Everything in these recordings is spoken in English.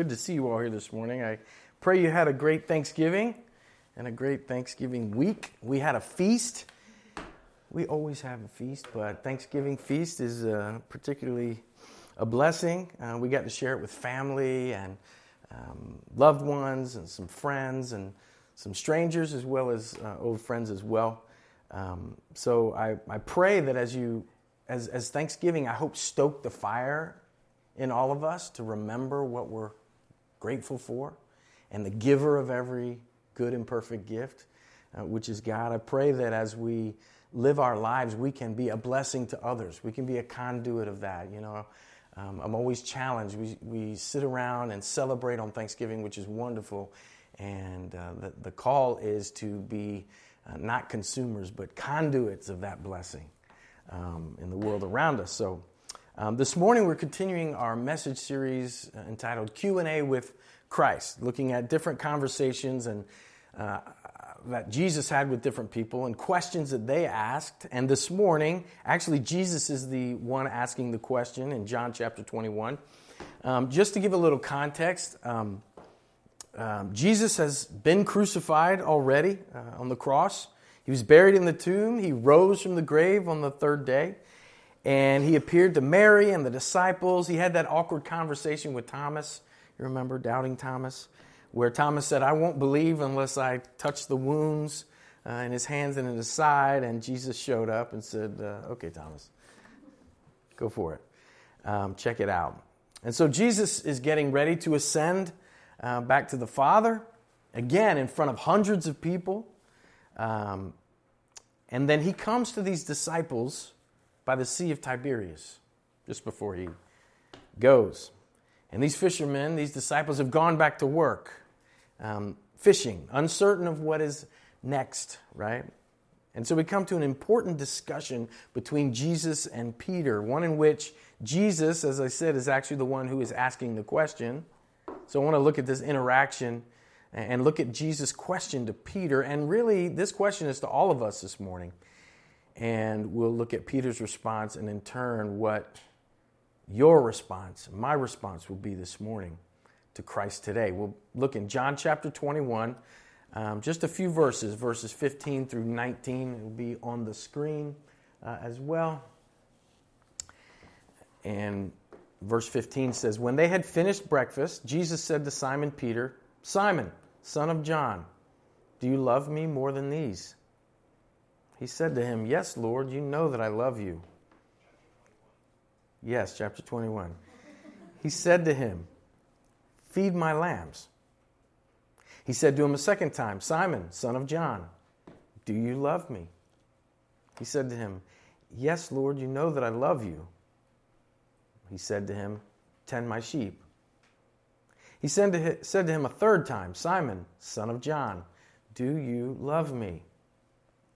Good to see you all here this morning. I pray you had a great Thanksgiving and a great Thanksgiving week. We had a feast. We always have a feast, but Thanksgiving feast is uh, particularly a blessing. Uh, we got to share it with family and um, loved ones and some friends and some strangers as well as uh, old friends as well. Um, so I, I pray that as you, as, as Thanksgiving, I hope stoke the fire in all of us to remember what we're grateful for and the giver of every good and perfect gift, uh, which is God. I pray that as we live our lives, we can be a blessing to others. We can be a conduit of that. You know, um, I'm always challenged. We, we sit around and celebrate on Thanksgiving, which is wonderful. And uh, the, the call is to be uh, not consumers, but conduits of that blessing um, in the world around us. So um, this morning we're continuing our message series uh, entitled Q&A with Christ, looking at different conversations and uh, that Jesus had with different people and questions that they asked. And this morning, actually, Jesus is the one asking the question in John chapter 21. Um, just to give a little context, um, um, Jesus has been crucified already uh, on the cross. He was buried in the tomb. He rose from the grave on the third day and he appeared to Mary and the disciples. He had that awkward conversation with Thomas. You remember doubting Thomas, where Thomas said, I won't believe unless I touch the wounds uh, in his hands and in his side. And Jesus showed up and said, uh, Okay, Thomas, go for it. Um, check it out. And so Jesus is getting ready to ascend uh, back to the Father, again in front of hundreds of people. Um, and then he comes to these disciples by the Sea of Tiberias just before he goes. And these fishermen, these disciples, have gone back to work, um, fishing, uncertain of what is next, right? And so we come to an important discussion between Jesus and Peter, one in which Jesus, as I said, is actually the one who is asking the question. So I want to look at this interaction and look at Jesus' question to Peter. And really, this question is to all of us this morning and we'll look at Peter's response and in turn what your response, my response will be this morning to Christ today. We'll look in John chapter 21, um, just a few verses, verses 15 through 19. It will be on the screen uh, as well. And verse 15 says, When they had finished breakfast, Jesus said to Simon Peter, Simon, son of John, do you love me more than these? He said to him, Yes, Lord, you know that I love you. Yes, chapter 21. He said to him, Feed my lambs. He said to him a second time, Simon, son of John, do you love me? He said to him, Yes, Lord, you know that I love you. He said to him, Tend my sheep. He said to him a third time, Simon, son of John, do you love me?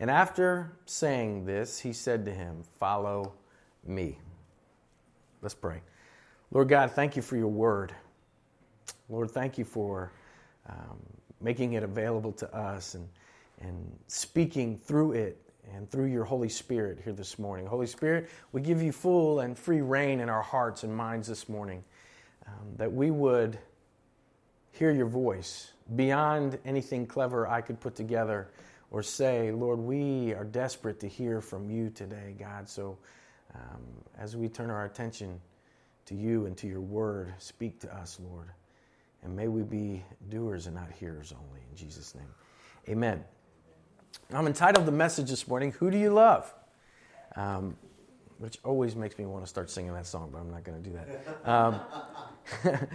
And after saying this, he said to him, Follow me. Let's pray. Lord God, thank you for your word. Lord, thank you for um, making it available to us and, and speaking through it and through your Holy Spirit here this morning. Holy Spirit, we give you full and free reign in our hearts and minds this morning, um, that we would hear your voice beyond anything clever I could put together or say, Lord, we are desperate to hear from you today, God. So um, as we turn our attention to you and to your word, speak to us, Lord. And may we be doers and not hearers only. In Jesus' name. Amen. I'm entitled the message this morning, Who Do You Love? Um, which always makes me want to start singing that song, but I'm not going to do that. Um,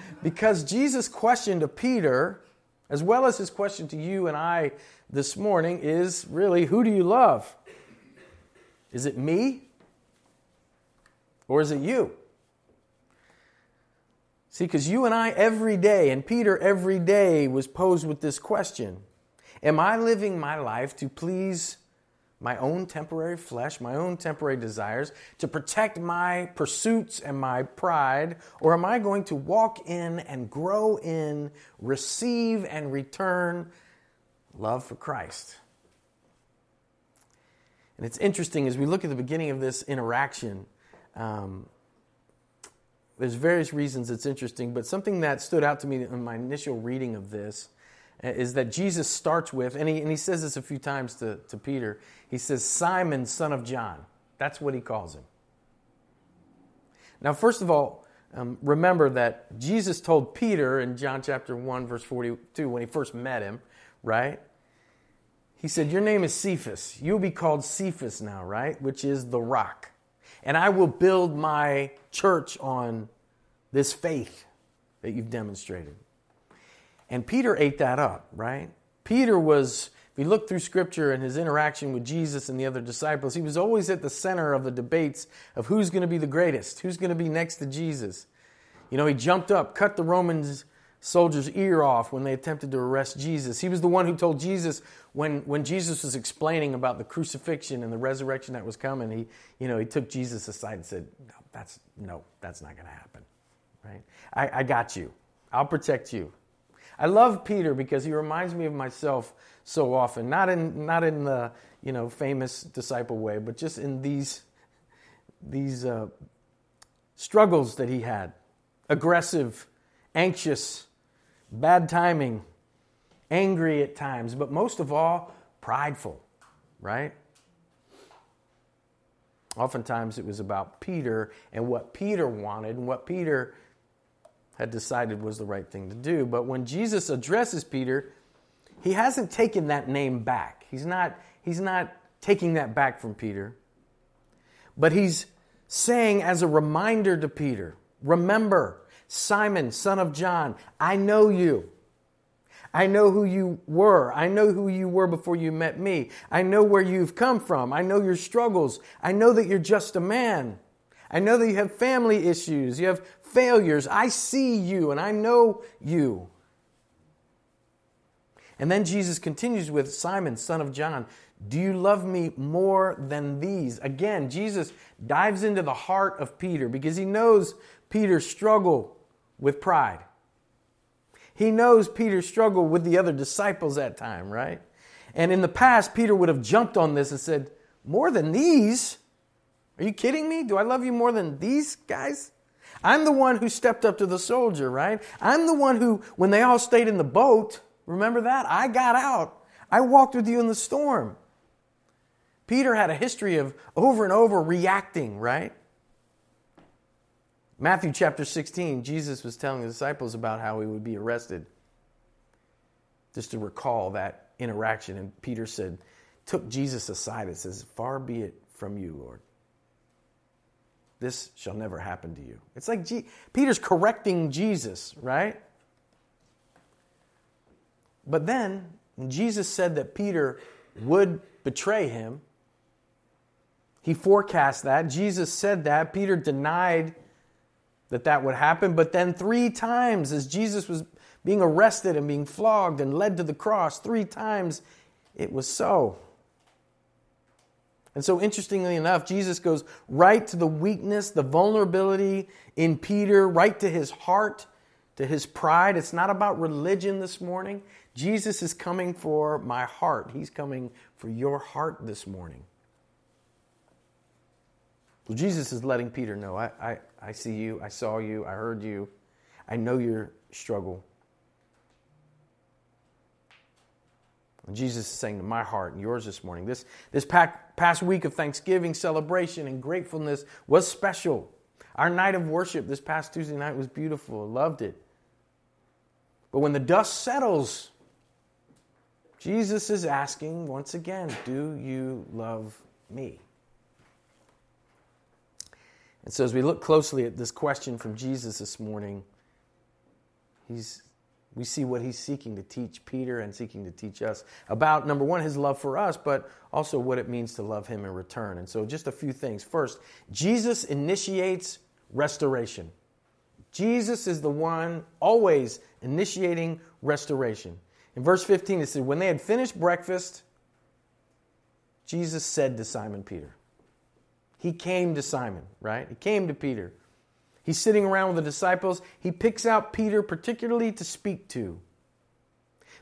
because Jesus questioned Peter, as well as his question to you and I this morning is really who do you love? Is it me? Or is it you? See, because you and I every day, and Peter every day was posed with this question Am I living my life to please my own temporary flesh, my own temporary desires, to protect my pursuits and my pride? Or am I going to walk in and grow in, receive and return love for Christ? And it's interesting as we look at the beginning of this interaction. Um, there's various reasons it's interesting, but something that stood out to me in my initial reading of this is that Jesus starts with, and he, and he says this a few times to, to Peter, he says, Simon, son of John. That's what he calls him. Now, first of all, um, remember that Jesus told Peter in John chapter 1, verse 42, when he first met him, right? He said, Your name is Cephas. You'll be called Cephas now, right? Which is the rock. And I will build my church on this faith that you've demonstrated. And Peter ate that up, right? Peter was, if you look through scripture and his interaction with Jesus and the other disciples, he was always at the center of the debates of who's going to be the greatest, who's going to be next to Jesus. You know, he jumped up, cut the Romans soldier's ear off when they attempted to arrest Jesus. He was the one who told Jesus when, when Jesus was explaining about the crucifixion and the resurrection that was coming, he, you know, he took Jesus aside and said, no, that's, no, that's not to happen. Right? I, I got you. I'll protect you. I love Peter because he reminds me of myself so often, not in not in the you know famous disciple way, but just in these these uh, struggles that he had, aggressive, anxious, bad timing, angry at times, but most of all, prideful, right? Oftentimes it was about Peter and what Peter wanted and what Peter had decided was the right thing to do. But when Jesus addresses Peter, he hasn't taken that name back. He's not, he's not taking that back from Peter. But he's saying, as a reminder to Peter, remember, Simon, son of John, I know you. I know who you were. I know who you were before you met me. I know where you've come from. I know your struggles. I know that you're just a man. I know that you have family issues. You have failures. I see you and I know you. And then Jesus continues with Simon, son of John, do you love me more than these? Again, Jesus dives into the heart of Peter because he knows Peter's struggle with pride. He knows Peter's struggle with the other disciples that time, right? And in the past, Peter would have jumped on this and said, More than these? Are you kidding me? Do I love you more than these guys? I'm the one who stepped up to the soldier, right? I'm the one who, when they all stayed in the boat, remember that? I got out. I walked with you in the storm. Peter had a history of over and over reacting, right? Matthew chapter 16, Jesus was telling the disciples about how he would be arrested. Just to recall that interaction. And Peter said, took Jesus aside and says, Far be it from you, Lord. This shall never happen to you. It's like G- Peter's correcting Jesus, right? But then, Jesus said that Peter would betray him, he forecast that. Jesus said that. Peter denied that that would happen. But then, three times, as Jesus was being arrested and being flogged and led to the cross, three times it was so. And so, interestingly enough, Jesus goes right to the weakness, the vulnerability in Peter, right to his heart, to his pride. It's not about religion this morning. Jesus is coming for my heart, He's coming for your heart this morning. Well, Jesus is letting Peter know I, I, I see you, I saw you, I heard you, I know your struggle. Jesus is saying to my heart and yours this morning, this, this past week of Thanksgiving celebration and gratefulness was special. Our night of worship this past Tuesday night was beautiful. Loved it. But when the dust settles, Jesus is asking once again, Do you love me? And so, as we look closely at this question from Jesus this morning, he's we see what he's seeking to teach Peter and seeking to teach us about, number one, his love for us, but also what it means to love him in return. And so, just a few things. First, Jesus initiates restoration. Jesus is the one always initiating restoration. In verse 15, it says, When they had finished breakfast, Jesus said to Simon Peter, He came to Simon, right? He came to Peter. He's sitting around with the disciples. He picks out Peter particularly to speak to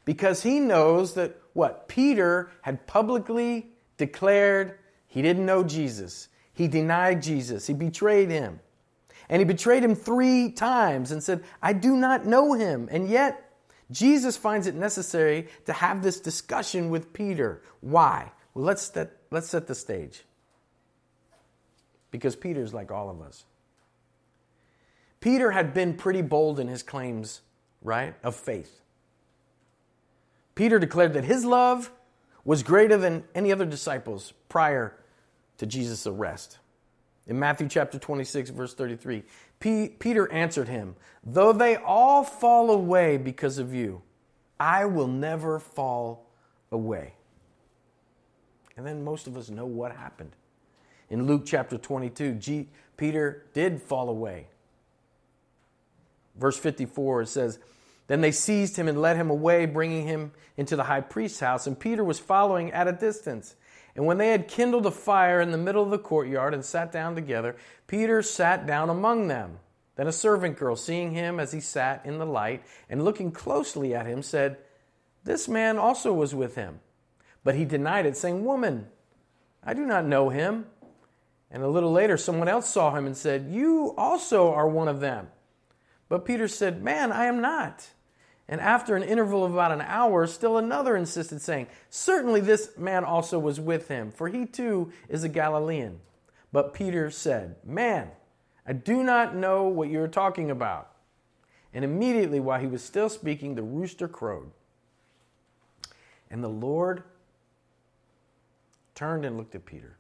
because he knows that what? Peter had publicly declared he didn't know Jesus. He denied Jesus. He betrayed him. And he betrayed him three times and said, I do not know him. And yet, Jesus finds it necessary to have this discussion with Peter. Why? Well, let's set, let's set the stage. Because Peter's like all of us. Peter had been pretty bold in his claims, right, of faith. Peter declared that his love was greater than any other disciples prior to Jesus' arrest. In Matthew chapter 26, verse 33, P- Peter answered him, Though they all fall away because of you, I will never fall away. And then most of us know what happened. In Luke chapter 22, G- Peter did fall away. Verse 54, it says, Then they seized him and led him away, bringing him into the high priest's house. And Peter was following at a distance. And when they had kindled a fire in the middle of the courtyard and sat down together, Peter sat down among them. Then a servant girl, seeing him as he sat in the light and looking closely at him, said, This man also was with him. But he denied it, saying, Woman, I do not know him. And a little later, someone else saw him and said, You also are one of them. But Peter said, Man, I am not. And after an interval of about an hour, still another insisted, saying, Certainly this man also was with him, for he too is a Galilean. But Peter said, Man, I do not know what you are talking about. And immediately, while he was still speaking, the rooster crowed. And the Lord turned and looked at Peter.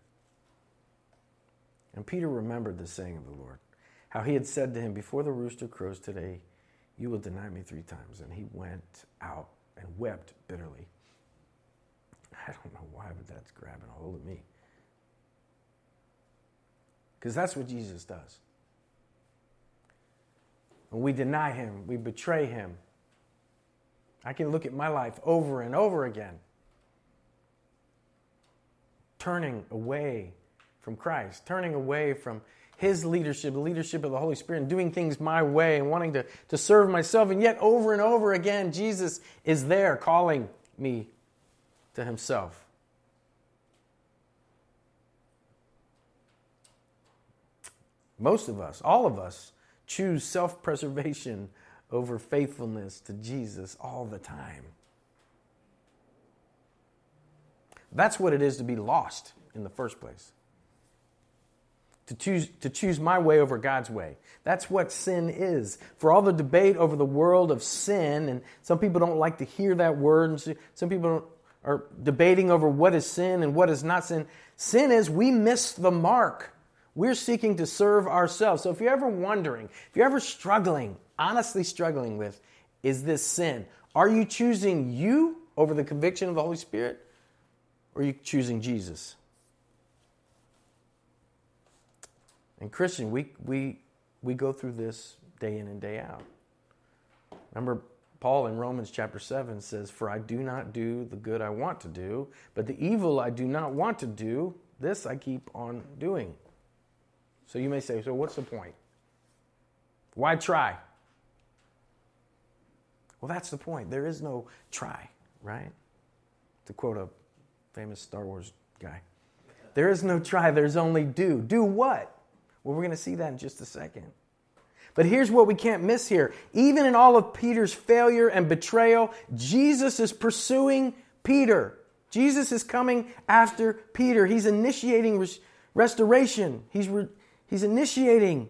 And Peter remembered the saying of the Lord, how he had said to him, Before the rooster crows today, you will deny me three times. And he went out and wept bitterly. I don't know why, but that's grabbing a hold of me. Because that's what Jesus does. When we deny him, we betray him. I can look at my life over and over again, turning away from Christ, turning away from his leadership, the leadership of the Holy Spirit, and doing things my way and wanting to, to serve myself. And yet, over and over again, Jesus is there calling me to himself. Most of us, all of us, choose self preservation over faithfulness to Jesus all the time. That's what it is to be lost in the first place to choose, to choose my way over God's way. That's what sin is. For all the debate over the world of sin, and some people don't like to hear that word, and some people are debating over what is sin and what is not sin. Sin is we miss the mark. We're seeking to serve ourselves. So if you're ever wondering, if you're ever struggling, honestly struggling with, is this sin? Are you choosing you over the conviction of the Holy Spirit? Or are you choosing Jesus? And Christian, we, we, we go through this day in and day out. Remember, Paul in Romans chapter 7 says, For I do not do the good I want to do, but the evil I do not want to do, this I keep on doing. So you may say, So what's the point? Why try? Well, that's the point. There is no try, right? To quote a famous Star Wars guy. There is no try, there's only do. Do what? Well, we're going to see that in just a second. But here's what we can't miss here. Even in all of Peter's failure and betrayal, Jesus is pursuing Peter. Jesus is coming after Peter. He's initiating res- restoration, he's, re- he's initiating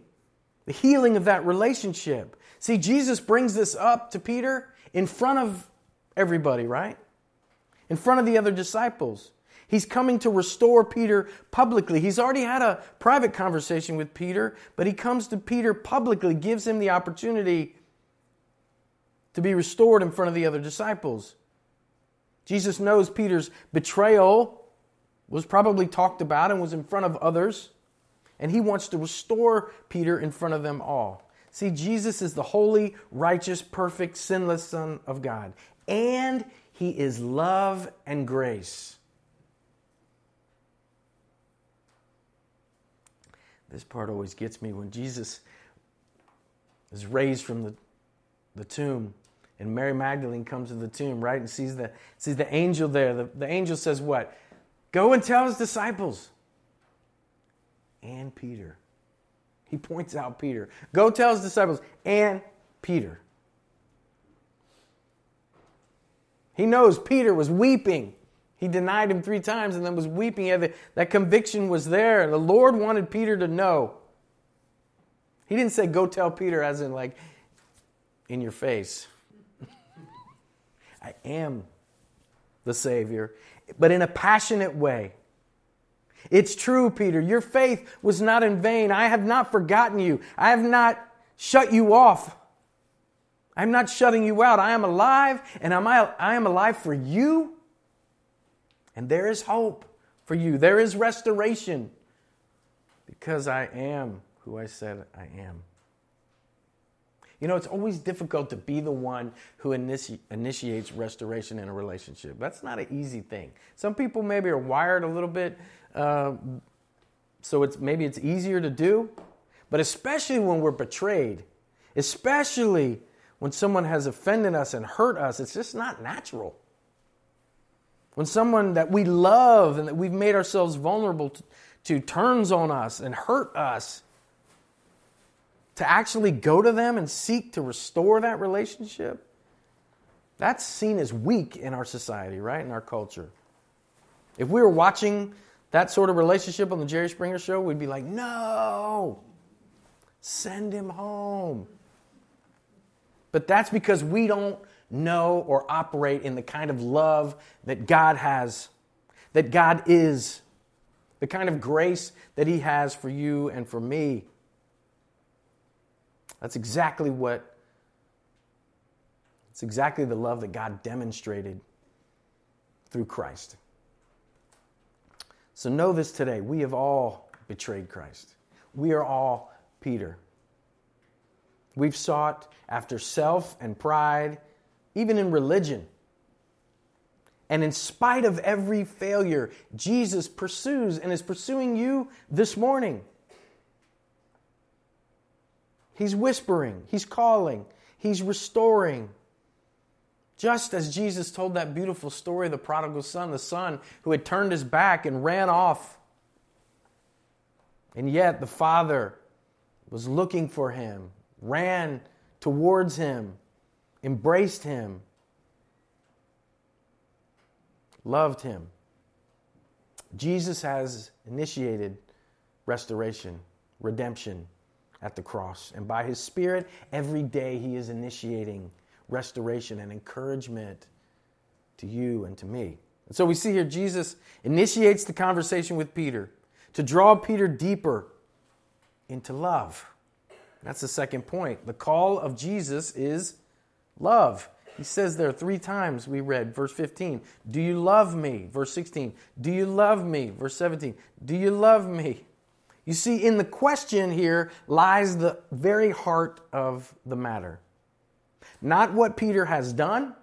the healing of that relationship. See, Jesus brings this up to Peter in front of everybody, right? In front of the other disciples. He's coming to restore Peter publicly. He's already had a private conversation with Peter, but he comes to Peter publicly, gives him the opportunity to be restored in front of the other disciples. Jesus knows Peter's betrayal was probably talked about and was in front of others, and he wants to restore Peter in front of them all. See, Jesus is the holy, righteous, perfect, sinless Son of God. And he is love and grace. This part always gets me when Jesus is raised from the, the tomb and Mary Magdalene comes to the tomb, right, and sees the, sees the angel there. The, the angel says, What? Go and tell his disciples and Peter. He points out Peter. Go tell his disciples and Peter. He knows Peter was weeping. He denied him three times and then was weeping. that conviction was there. The Lord wanted Peter to know. He didn't say, Go tell Peter, as in, like, in your face. I am the Savior, but in a passionate way. It's true, Peter. Your faith was not in vain. I have not forgotten you. I have not shut you off. I'm not shutting you out. I am alive, and I am alive for you. And there is hope for you. There is restoration because I am who I said I am. You know, it's always difficult to be the one who initi- initiates restoration in a relationship. That's not an easy thing. Some people maybe are wired a little bit, uh, so it's maybe it's easier to do. But especially when we're betrayed, especially when someone has offended us and hurt us, it's just not natural. When someone that we love and that we've made ourselves vulnerable to, to turns on us and hurt us, to actually go to them and seek to restore that relationship, that's seen as weak in our society, right? In our culture. If we were watching that sort of relationship on the Jerry Springer show, we'd be like, no, send him home. But that's because we don't know or operate in the kind of love that God has, that God is, the kind of grace that He has for you and for me. That's exactly what, it's exactly the love that God demonstrated through Christ. So know this today. We have all betrayed Christ. We are all Peter. We've sought after self and pride, even in religion. And in spite of every failure, Jesus pursues and is pursuing you this morning. He's whispering, He's calling, He's restoring. Just as Jesus told that beautiful story of the prodigal son, the son who had turned his back and ran off. And yet the father was looking for him, ran towards him, embraced him, loved him. Jesus has initiated restoration, redemption at the cross. And by his Spirit, every day he is initiating restoration and encouragement to you and to me. And so we see here Jesus initiates the conversation with Peter to draw Peter deeper into love. That's the second point. The call of Jesus is love. He says there three times we read, verse 15, Do you love me? Verse 16, Do you love me? Verse 17, Do you love me? You see, in the question here lies the very heart of the matter. Not what Peter has done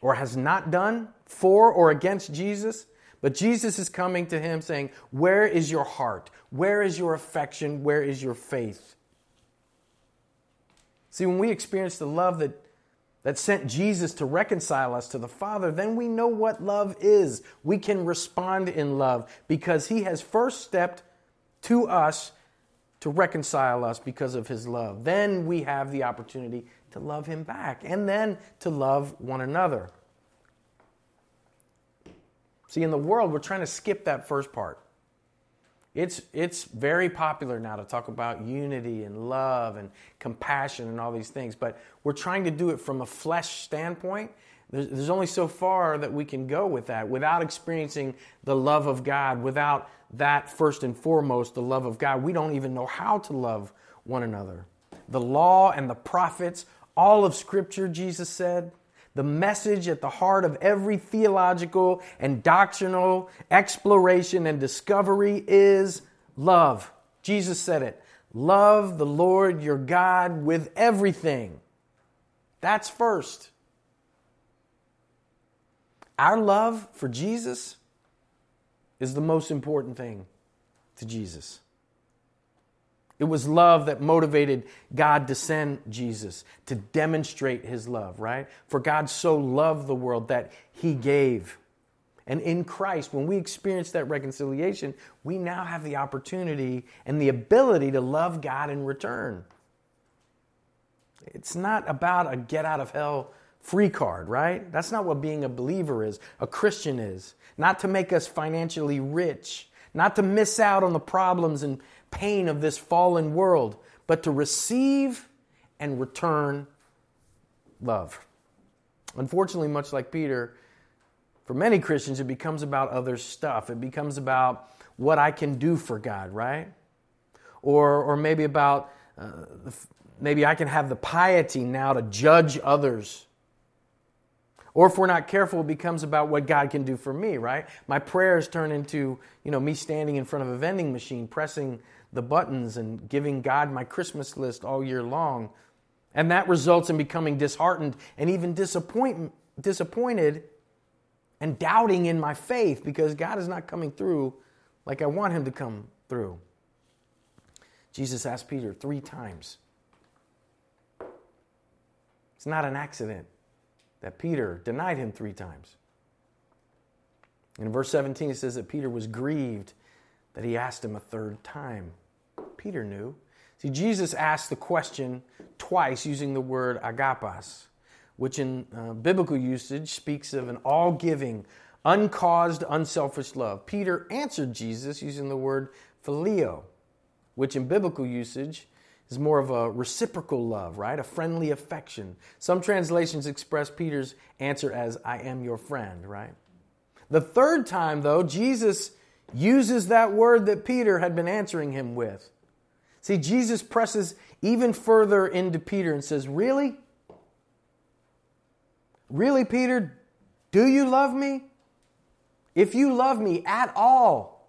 or has not done for or against Jesus, but Jesus is coming to him saying, Where is your heart? Where is your affection? Where is your faith? See, when we experience the love that that sent Jesus to reconcile us to the Father, then we know what love is. We can respond in love because He has first stepped to us to reconcile us because of His love. Then we have the opportunity to love Him back and then to love one another. See, in the world, we're trying to skip that first part. It's, it's very popular now to talk about unity and love and compassion and all these things, but we're trying to do it from a flesh standpoint. There's, there's only so far that we can go with that without experiencing the love of God, without that first and foremost, the love of God. We don't even know how to love one another. The law and the prophets, all of Scripture, Jesus said, the message at the heart of every theological and doctrinal exploration and discovery is love. Jesus said it. Love the Lord your God with everything. That's first. Our love for Jesus is the most important thing to Jesus. It was love that motivated God to send Jesus to demonstrate his love, right? For God so loved the world that he gave. And in Christ, when we experience that reconciliation, we now have the opportunity and the ability to love God in return. It's not about a get out of hell free card, right? That's not what being a believer is, a Christian is. Not to make us financially rich, not to miss out on the problems and pain of this fallen world, but to receive and return love. Unfortunately, much like Peter, for many Christians, it becomes about other stuff. It becomes about what I can do for God, right? Or, or maybe about uh, maybe I can have the piety now to judge others. Or if we're not careful, it becomes about what God can do for me, right? My prayers turn into, you know, me standing in front of a vending machine, pressing the buttons and giving God my Christmas list all year long. And that results in becoming disheartened and even disappoint, disappointed and doubting in my faith because God is not coming through like I want him to come through. Jesus asked Peter three times. It's not an accident that Peter denied him three times. In verse 17, it says that Peter was grieved that he asked him a third time. Peter knew. See, Jesus asked the question twice using the word agapas which in uh, biblical usage speaks of an all giving, uncaused, unselfish love. Peter answered Jesus using the word phileo, which in biblical usage is more of a reciprocal love, right? A friendly affection. Some translations express Peter's answer as, I am your friend, right? The third time, though, Jesus uses that word that Peter had been answering him with. See, Jesus presses even further into Peter and says, Really? Really, Peter? Do you love me? If you love me at all,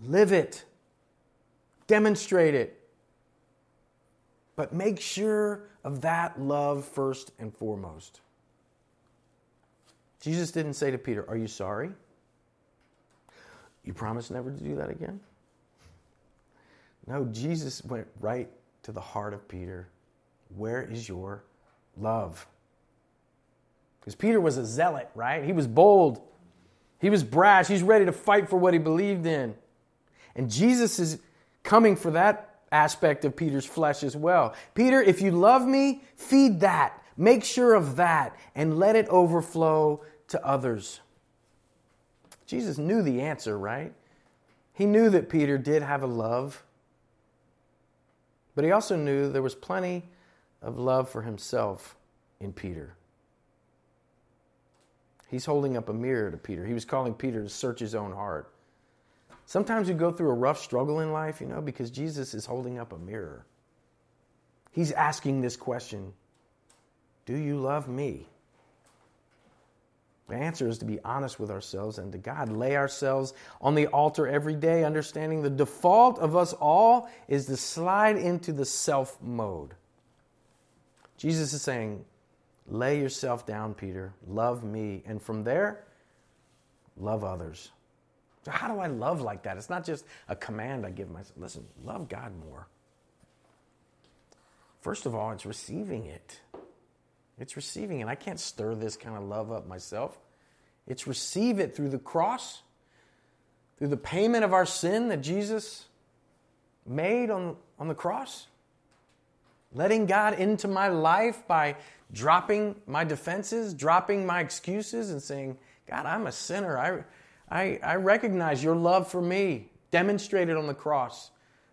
live it, demonstrate it. But make sure of that love first and foremost. Jesus didn't say to Peter, Are you sorry? You promise never to do that again? No, Jesus went right to the heart of Peter. Where is your love? Because Peter was a zealot, right? He was bold. He was brash. He's ready to fight for what he believed in. And Jesus is coming for that aspect of Peter's flesh as well. Peter, if you love me, feed that. Make sure of that and let it overflow to others. Jesus knew the answer, right? He knew that Peter did have a love, but he also knew there was plenty of love for himself in Peter. He's holding up a mirror to Peter. He was calling Peter to search his own heart. Sometimes you go through a rough struggle in life, you know, because Jesus is holding up a mirror. He's asking this question Do you love me? The answer is to be honest with ourselves and to God. Lay ourselves on the altar every day, understanding the default of us all is to slide into the self mode. Jesus is saying, Lay yourself down, Peter. Love me. And from there, love others. So, how do I love like that? It's not just a command I give myself. Listen, love God more. First of all, it's receiving it. It's receiving it. I can't stir this kind of love up myself. It's receive it through the cross, through the payment of our sin that Jesus made on, on the cross. Letting God into my life by dropping my defenses, dropping my excuses, and saying, God, I'm a sinner. I, I, I recognize your love for me demonstrated on the cross.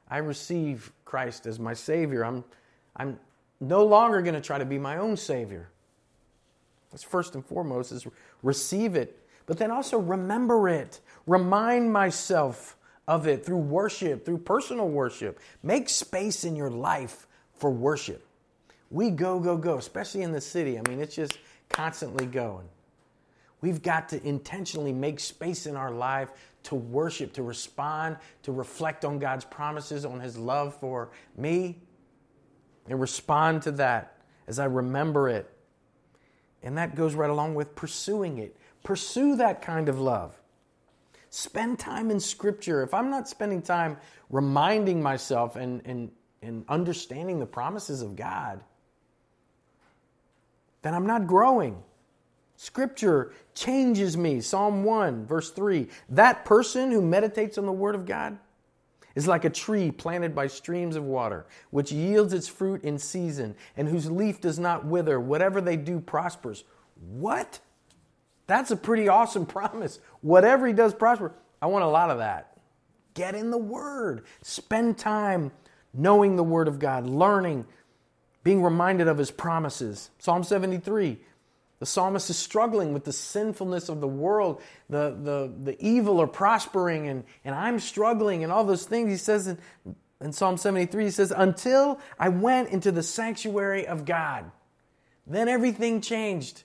I receive Christ as my Savior. I'm, I'm no longer going to try to be my own Savior. That's first and foremost is receive it, but then also remember it. Remind myself of it through worship, through personal worship. Make space in your life for worship we go, go, go, especially in the city. I mean, it's just constantly going. We've got to intentionally make space in our life to worship, to respond, to reflect on God's promises, on His love for me, and respond to that as I remember it. And that goes right along with pursuing it. Pursue that kind of love. Spend time in Scripture. If I'm not spending time reminding myself and, and, and understanding the promises of God, then I'm not growing. Scripture changes me. Psalm 1, verse 3. That person who meditates on the Word of God is like a tree planted by streams of water, which yields its fruit in season, and whose leaf does not wither. Whatever they do prospers. What? That's a pretty awesome promise. Whatever he does prosper. I want a lot of that. Get in the Word. Spend time knowing the Word of God, learning, being reminded of His promises. Psalm 73 the psalmist is struggling with the sinfulness of the world. The, the, the evil are prospering, and, and I'm struggling, and all those things. He says in, in Psalm 73, he says, Until I went into the sanctuary of God, then everything changed.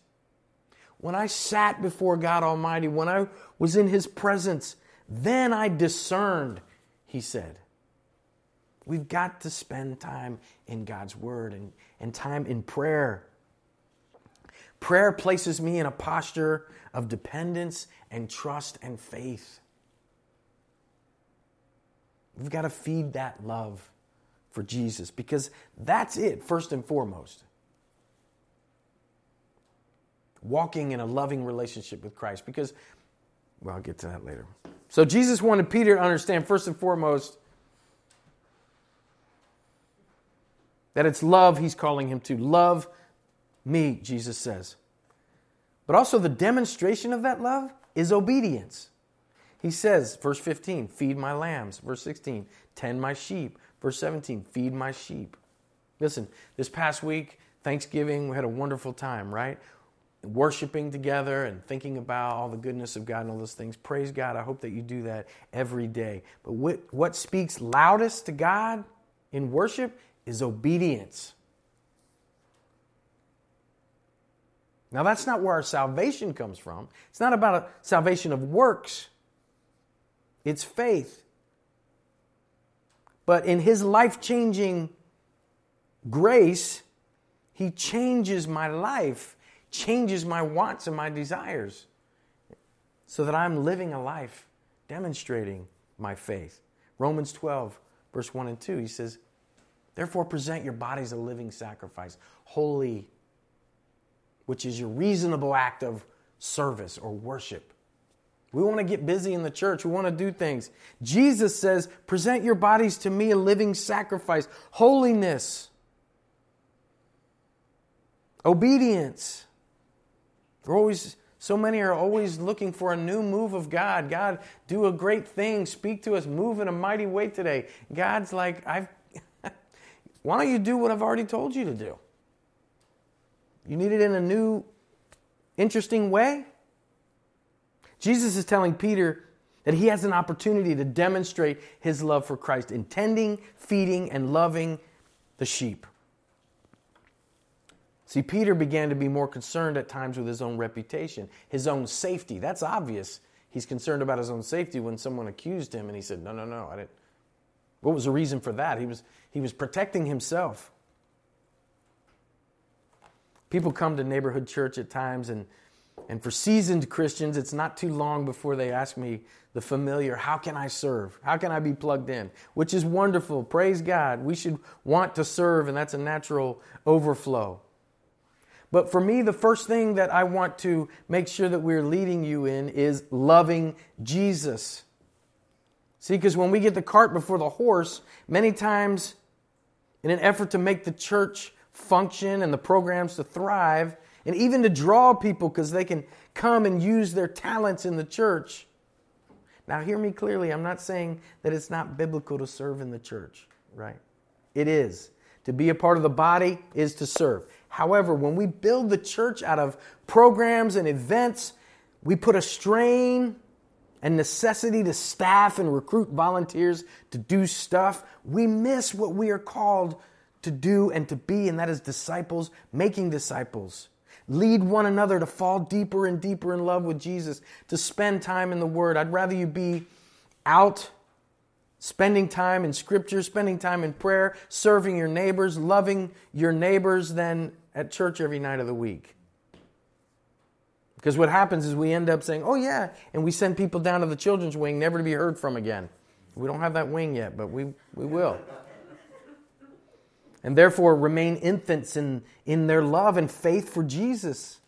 When I sat before God Almighty, when I was in His presence, then I discerned, he said. We've got to spend time in God's Word and, and time in prayer. Prayer places me in a posture of dependence and trust and faith. We've got to feed that love for Jesus because that's it, first and foremost. Walking in a loving relationship with Christ because, well, I'll get to that later. So Jesus wanted Peter to understand, first and foremost, that it's love he's calling him to. Love me, Jesus says. But also, the demonstration of that love is obedience. He says, verse 15, feed my lambs. Verse 16, tend my sheep. Verse 17, feed my sheep. Listen, this past week, Thanksgiving, we had a wonderful time, right? Worshiping together and thinking about all the goodness of God and all those things. Praise God. I hope that you do that every day. But what, what speaks loudest to God in worship is obedience. Now, that's not where our salvation comes from. It's not about a salvation of works, it's faith. But in His life changing grace, He changes my life, changes my wants and my desires, so that I'm living a life demonstrating my faith. Romans 12, verse 1 and 2, He says, Therefore, present your bodies a living sacrifice, holy which is your reasonable act of service or worship. We want to get busy in the church. We want to do things. Jesus says, present your bodies to me a living sacrifice, holiness, obedience. We're always, so many are always looking for a new move of God. God, do a great thing. Speak to us. Move in a mighty way today. God's like, I've, why don't you do what I've already told you to do? You need it in a new, interesting way? Jesus is telling Peter that he has an opportunity to demonstrate his love for Christ in tending, feeding, and loving the sheep. See, Peter began to be more concerned at times with his own reputation, his own safety. That's obvious. He's concerned about his own safety when someone accused him and he said, No, no, no, I didn't. What was the reason for that? He was, he was protecting himself. People come to neighborhood church at times, and, and for seasoned Christians, it's not too long before they ask me the familiar, How can I serve? How can I be plugged in? Which is wonderful. Praise God. We should want to serve, and that's a natural overflow. But for me, the first thing that I want to make sure that we're leading you in is loving Jesus. See, because when we get the cart before the horse, many times in an effort to make the church function and the programs to thrive and even to draw people because they can come and use their talents in the church. Now, hear me clearly. I'm not saying that it's not biblical to serve in the church, right? It is. To be a part of the body is to serve. However, when we build the church out of programs and events, we put a strain and necessity to staff and recruit volunteers to do stuff. We miss what we are called to do and to be, and that is disciples, making disciples. lead one another to fall deeper and deeper in love with Jesus, to spend time in the Word. I'd rather you be out spending time in Scripture, spending time in prayer, serving your neighbors, loving your neighbors than at church every night of the week. Because what happens is we end up saying, oh, yeah, and we send people down to the children's wing never to be heard from again. We don't have that wing yet, but we, we will. And therefore remain infants in, in their love and faith for Jesus.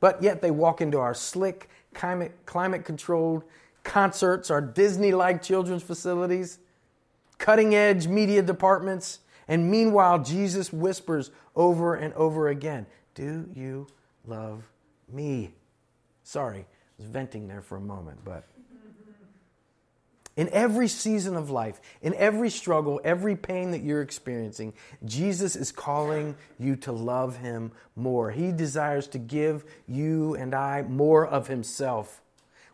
But yet they walk into our slick, climate, climate controlled concerts, our Disney like children's facilities, cutting edge media departments, and meanwhile, Jesus whispers over and over again Do you love me. Sorry, I was venting there for a moment, but. In every season of life, in every struggle, every pain that you're experiencing, Jesus is calling you to love Him more. He desires to give you and I more of Himself.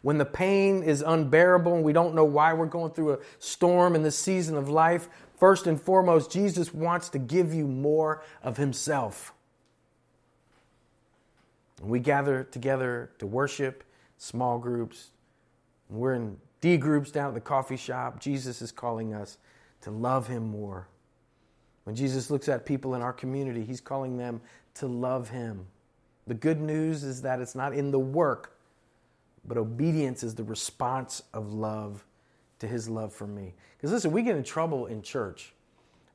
When the pain is unbearable and we don't know why we're going through a storm in this season of life, first and foremost, Jesus wants to give you more of Himself. We gather together to worship, small groups. We're in Groups down at the coffee shop. Jesus is calling us to love him more. When Jesus looks at people in our community, he's calling them to love him. The good news is that it's not in the work, but obedience is the response of love to his love for me. Because listen, we get in trouble in church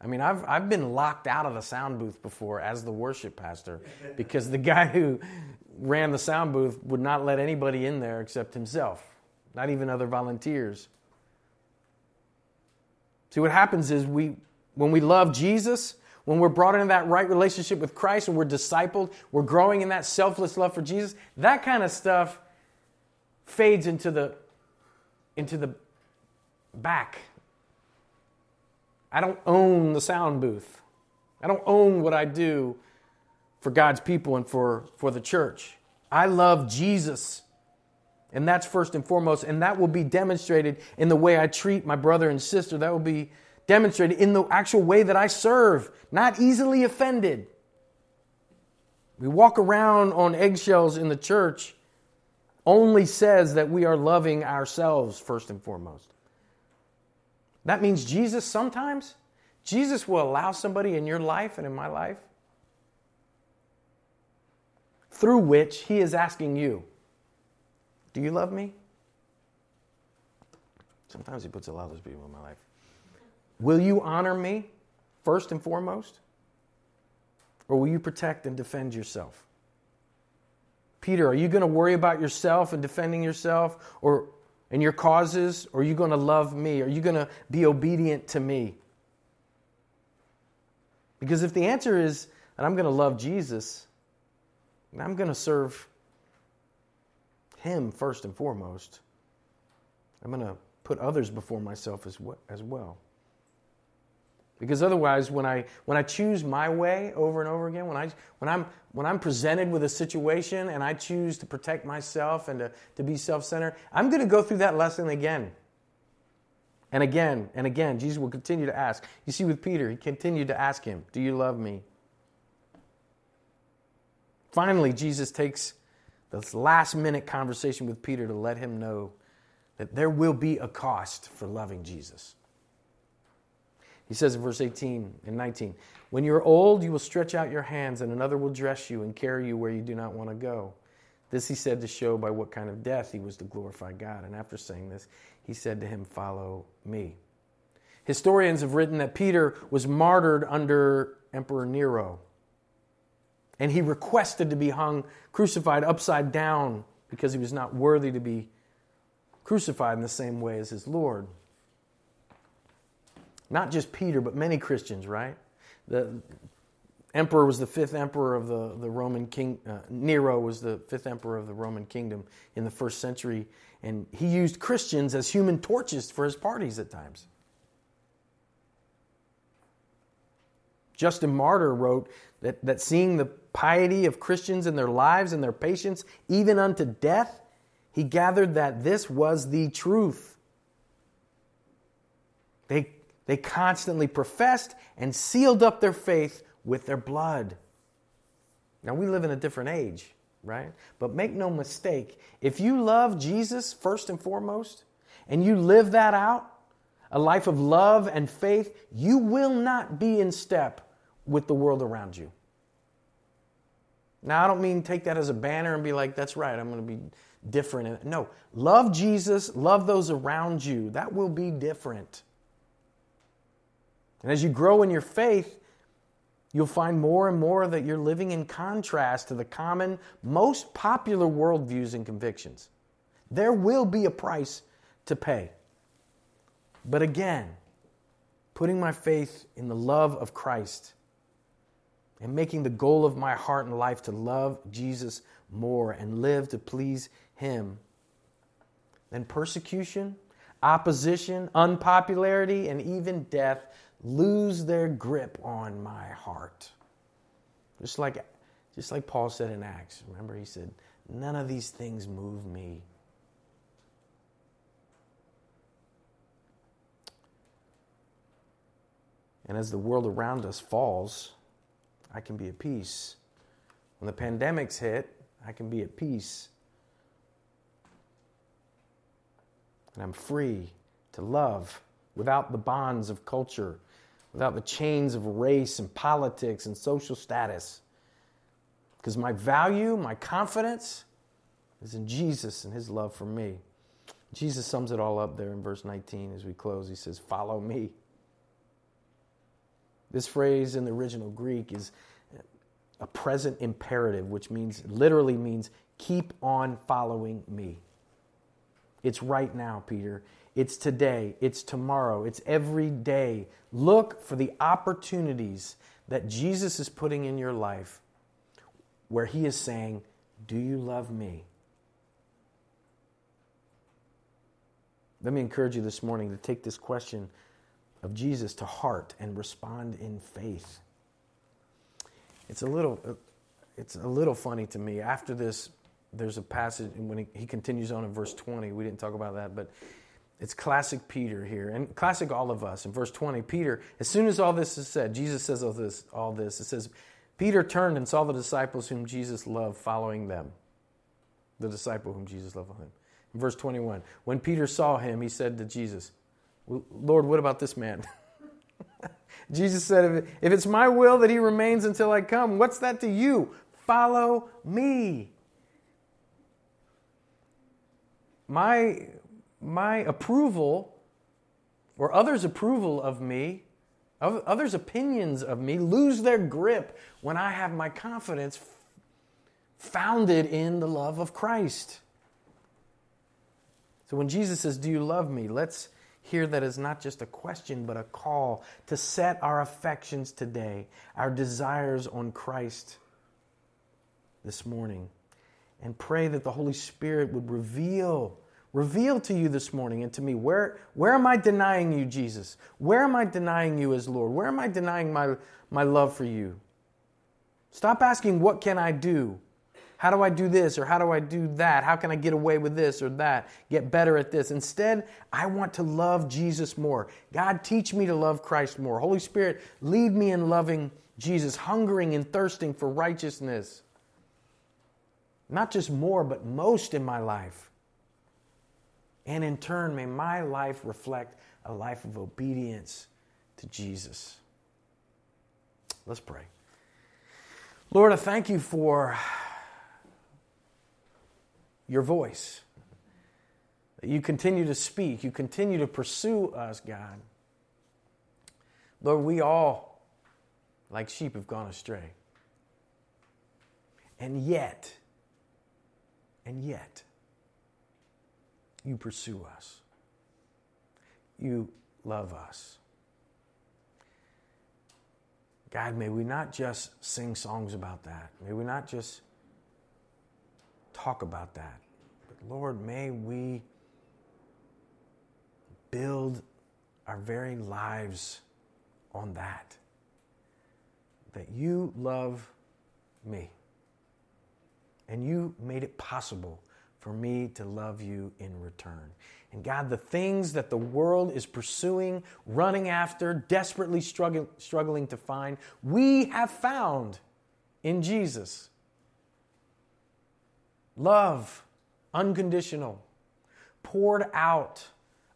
I mean, I've, I've been locked out of the sound booth before as the worship pastor because the guy who ran the sound booth would not let anybody in there except himself, not even other volunteers. See, what happens is we, when we love Jesus, when we're brought into that right relationship with Christ and we're discipled, we're growing in that selfless love for Jesus, that kind of stuff fades into the, into the back I don't own the sound booth. I don't own what I do for God's people and for, for the church. I love Jesus. And that's first and foremost. And that will be demonstrated in the way I treat my brother and sister. That will be demonstrated in the actual way that I serve, not easily offended. We walk around on eggshells in the church only says that we are loving ourselves first and foremost. That means Jesus sometimes, Jesus will allow somebody in your life and in my life through which he is asking you, Do you love me? Sometimes he puts a lot of those people in my life. Will you honor me first and foremost? Or will you protect and defend yourself? Peter, are you going to worry about yourself and defending yourself? Or and your causes? Or are you going to love me? Are you going to be obedient to me? Because if the answer is that I'm going to love Jesus, and I'm going to serve Him first and foremost, I'm going to put others before myself as well. Because otherwise, when I, when I choose my way over and over again, when, I, when, I'm, when I'm presented with a situation and I choose to protect myself and to, to be self centered, I'm going to go through that lesson again. And again and again. Jesus will continue to ask. You see, with Peter, he continued to ask him, Do you love me? Finally, Jesus takes this last minute conversation with Peter to let him know that there will be a cost for loving Jesus. He says in verse 18 and 19, When you're old, you will stretch out your hands, and another will dress you and carry you where you do not want to go. This he said to show by what kind of death he was to glorify God. And after saying this, he said to him, Follow me. Historians have written that Peter was martyred under Emperor Nero. And he requested to be hung, crucified upside down, because he was not worthy to be crucified in the same way as his Lord. Not just Peter, but many Christians, right? The emperor was the fifth emperor of the, the Roman king. Uh, Nero was the fifth emperor of the Roman kingdom in the first century. And he used Christians as human torches for his parties at times. Justin Martyr wrote that, that seeing the piety of Christians in their lives and their patience, even unto death, he gathered that this was the truth. They they constantly professed and sealed up their faith with their blood. Now, we live in a different age, right? But make no mistake, if you love Jesus first and foremost, and you live that out, a life of love and faith, you will not be in step with the world around you. Now, I don't mean take that as a banner and be like, that's right, I'm going to be different. No, love Jesus, love those around you. That will be different. And as you grow in your faith, you'll find more and more that you're living in contrast to the common, most popular worldviews and convictions. There will be a price to pay. But again, putting my faith in the love of Christ and making the goal of my heart and life to love Jesus more and live to please Him, then persecution, opposition, unpopularity, and even death lose their grip on my heart. Just like, just like Paul said in Acts. Remember, he said, None of these things move me. And as the world around us falls, I can be at peace. When the pandemics hit, I can be at peace. And I'm free to love without the bonds of culture, without the chains of race and politics and social status. Because my value, my confidence is in Jesus and his love for me. Jesus sums it all up there in verse 19 as we close. He says, Follow me. This phrase in the original Greek is a present imperative, which means literally means keep on following me. It's right now, Peter. It's today. It's tomorrow. It's every day. Look for the opportunities that Jesus is putting in your life where he is saying, Do you love me? Let me encourage you this morning to take this question of Jesus to heart and respond in faith. It's a little, it's a little funny to me. After this, there's a passage and when he, he continues on in verse 20. We didn't talk about that, but it's classic Peter here, and classic all of us. In verse 20, Peter, as soon as all this is said, Jesus says all this, all this. It says, Peter turned and saw the disciples whom Jesus loved following them. The disciple whom Jesus loved him. In verse 21, when Peter saw him, he said to Jesus, Lord, what about this man? Jesus said, If it's my will that he remains until I come, what's that to you? Follow me. My, my approval or others' approval of me, others' opinions of me, lose their grip when I have my confidence founded in the love of Christ. So when Jesus says, Do you love me? Let's hear that is not just a question, but a call to set our affections today, our desires on Christ this morning. And pray that the Holy Spirit would reveal, reveal to you this morning and to me where, where am I denying you, Jesus? Where am I denying you as Lord? Where am I denying my, my love for you? Stop asking, What can I do? How do I do this or how do I do that? How can I get away with this or that? Get better at this. Instead, I want to love Jesus more. God, teach me to love Christ more. Holy Spirit, lead me in loving Jesus, hungering and thirsting for righteousness. Not just more, but most in my life. And in turn, may my life reflect a life of obedience to Jesus. Let's pray. Lord, I thank you for your voice. You continue to speak. You continue to pursue us, God. Lord, we all, like sheep, have gone astray. And yet, and yet, you pursue us. You love us. God, may we not just sing songs about that. May we not just talk about that. But Lord, may we build our very lives on that. That you love me. And you made it possible for me to love you in return. And God, the things that the world is pursuing, running after, desperately struggling, struggling to find, we have found in Jesus. Love, unconditional, poured out,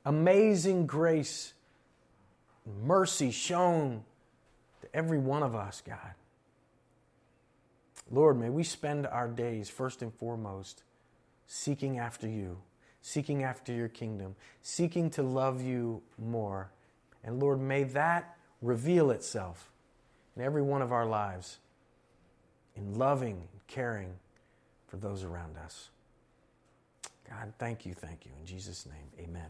amazing grace, mercy shown to every one of us, God. Lord, may we spend our days first and foremost seeking after you, seeking after your kingdom, seeking to love you more. And Lord, may that reveal itself in every one of our lives in loving caring those around us. God, thank you, thank you. In Jesus' name, amen.